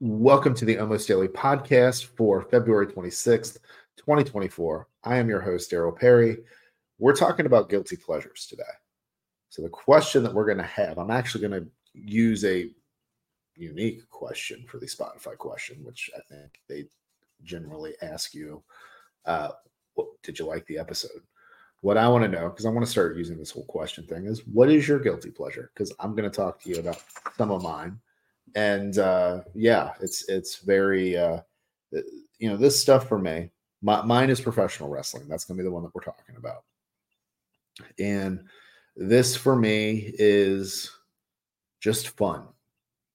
Welcome to the Almost Daily podcast for February 26th, 2024. I am your host, Daryl Perry. We're talking about guilty pleasures today. So, the question that we're going to have, I'm actually going to use a unique question for the Spotify question, which I think they generally ask you uh, Did you like the episode? What I want to know, because I want to start using this whole question thing, is what is your guilty pleasure? Because I'm going to talk to you about some of mine and uh, yeah, it's it's very uh, you know this stuff for me. My, mine is professional wrestling. That's going to be the one that we're talking about. And this for me is just fun.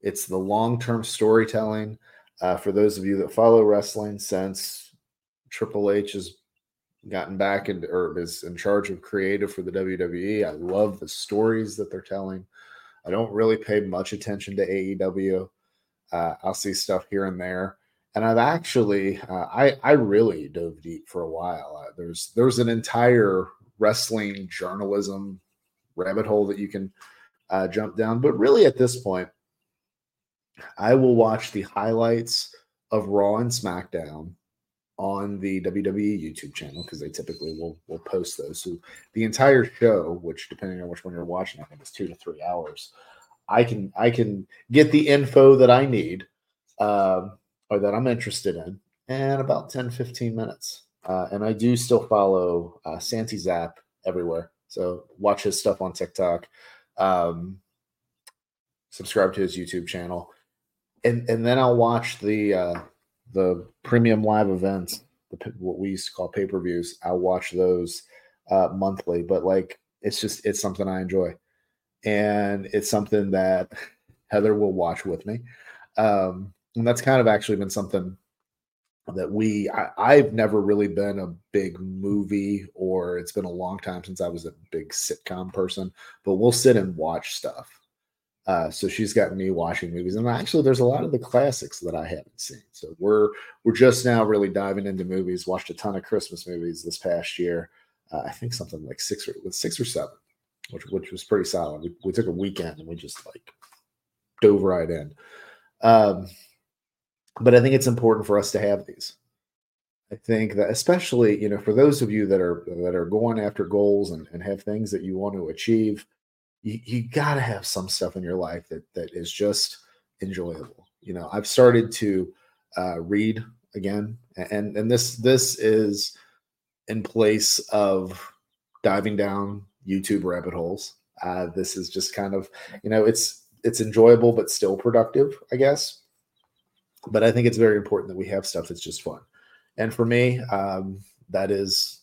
It's the long term storytelling. Uh, for those of you that follow wrestling, since Triple H has gotten back and or is in charge of creative for the WWE, I love the stories that they're telling. I don't really pay much attention to AEW. Uh, I'll see stuff here and there, and I've actually uh, I I really dove deep for a while. Uh, there's there's an entire wrestling journalism rabbit hole that you can uh, jump down, but really at this point, I will watch the highlights of Raw and SmackDown on the WWE YouTube channel because they typically will will post those. So the entire show, which depending on which one you're watching, I think is two to three hours. I can I can get the info that I need um, or that I'm interested in in about 10, 15 minutes. Uh, and I do still follow uh, Santi Zap everywhere. So watch his stuff on TikTok. Um, subscribe to his YouTube channel. And and then I'll watch the uh, the premium live events, the, what we used to call pay per views. I watch those uh, monthly, but like it's just it's something I enjoy, and it's something that Heather will watch with me, um, and that's kind of actually been something that we I, have never really been a big movie or it's been a long time since I was a big sitcom person, but we'll sit and watch stuff uh, so she's got me watching movies, and actually, there's a lot of the classics that I haven't seen. So we're we're just now really diving into movies. Watched a ton of Christmas movies this past year. Uh, I think something like six or with six or seven, which which was pretty solid. We, we took a weekend and we just like dove right in. Um, but I think it's important for us to have these. I think that especially you know for those of you that are that are going after goals and, and have things that you want to achieve you, you got to have some stuff in your life that that is just enjoyable. You know, I've started to uh, read again, and and this this is in place of diving down YouTube rabbit holes. Uh, this is just kind of you know it's it's enjoyable but still productive, I guess. But I think it's very important that we have stuff that's just fun. And for me, um, that is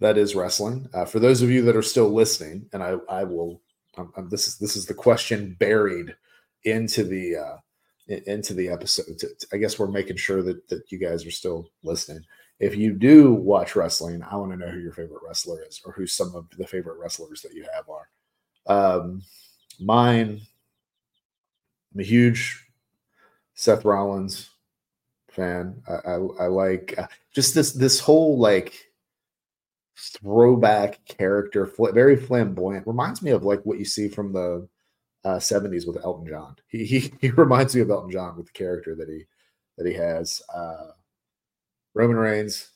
that is wrestling. Uh, for those of you that are still listening, and I, I will, um, um, this is this is the question buried into the uh, into the episode. I guess we're making sure that that you guys are still listening. If you do watch wrestling, I want to know who your favorite wrestler is, or who some of the favorite wrestlers that you have are. Um, mine, I'm a huge Seth Rollins fan. I, I, I like uh, just this this whole like throwback character, fl- very flamboyant. Reminds me of like what you see from the uh, 70s with Elton John. He, he he reminds me of Elton John with the character that he that he has. Uh, Roman Reigns,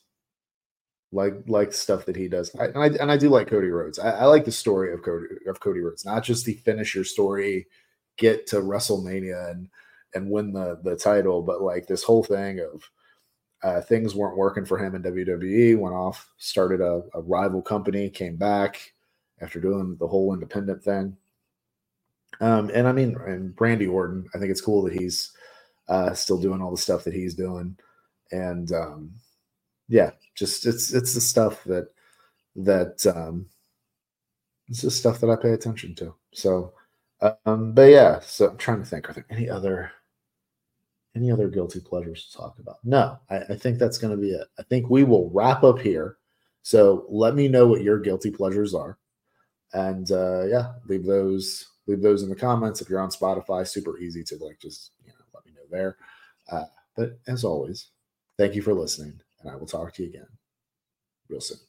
like like stuff that he does, I, and I and I do like Cody Rhodes. I, I, like the story of Cody of Cody Rhodes, not just the finisher story, get to WrestleMania and and win the the title, but like this whole thing of uh, things weren't working for him in WWE, went off, started a, a, rival company, came back after doing the whole independent thing. Um, and I mean, and Randy Orton, I think it's cool that he's uh, still doing all the stuff that he's doing. And um, yeah, just it's it's the stuff that that um, it's the stuff that I pay attention to. So, um, but yeah, so I'm trying to think. Are there any other any other guilty pleasures to talk about? No, I, I think that's going to be it. I think we will wrap up here. So let me know what your guilty pleasures are, and uh, yeah, leave those leave those in the comments. If you're on Spotify, super easy to like just you know let me know there. Uh, but as always, thank you for listening, and I will talk to you again real soon.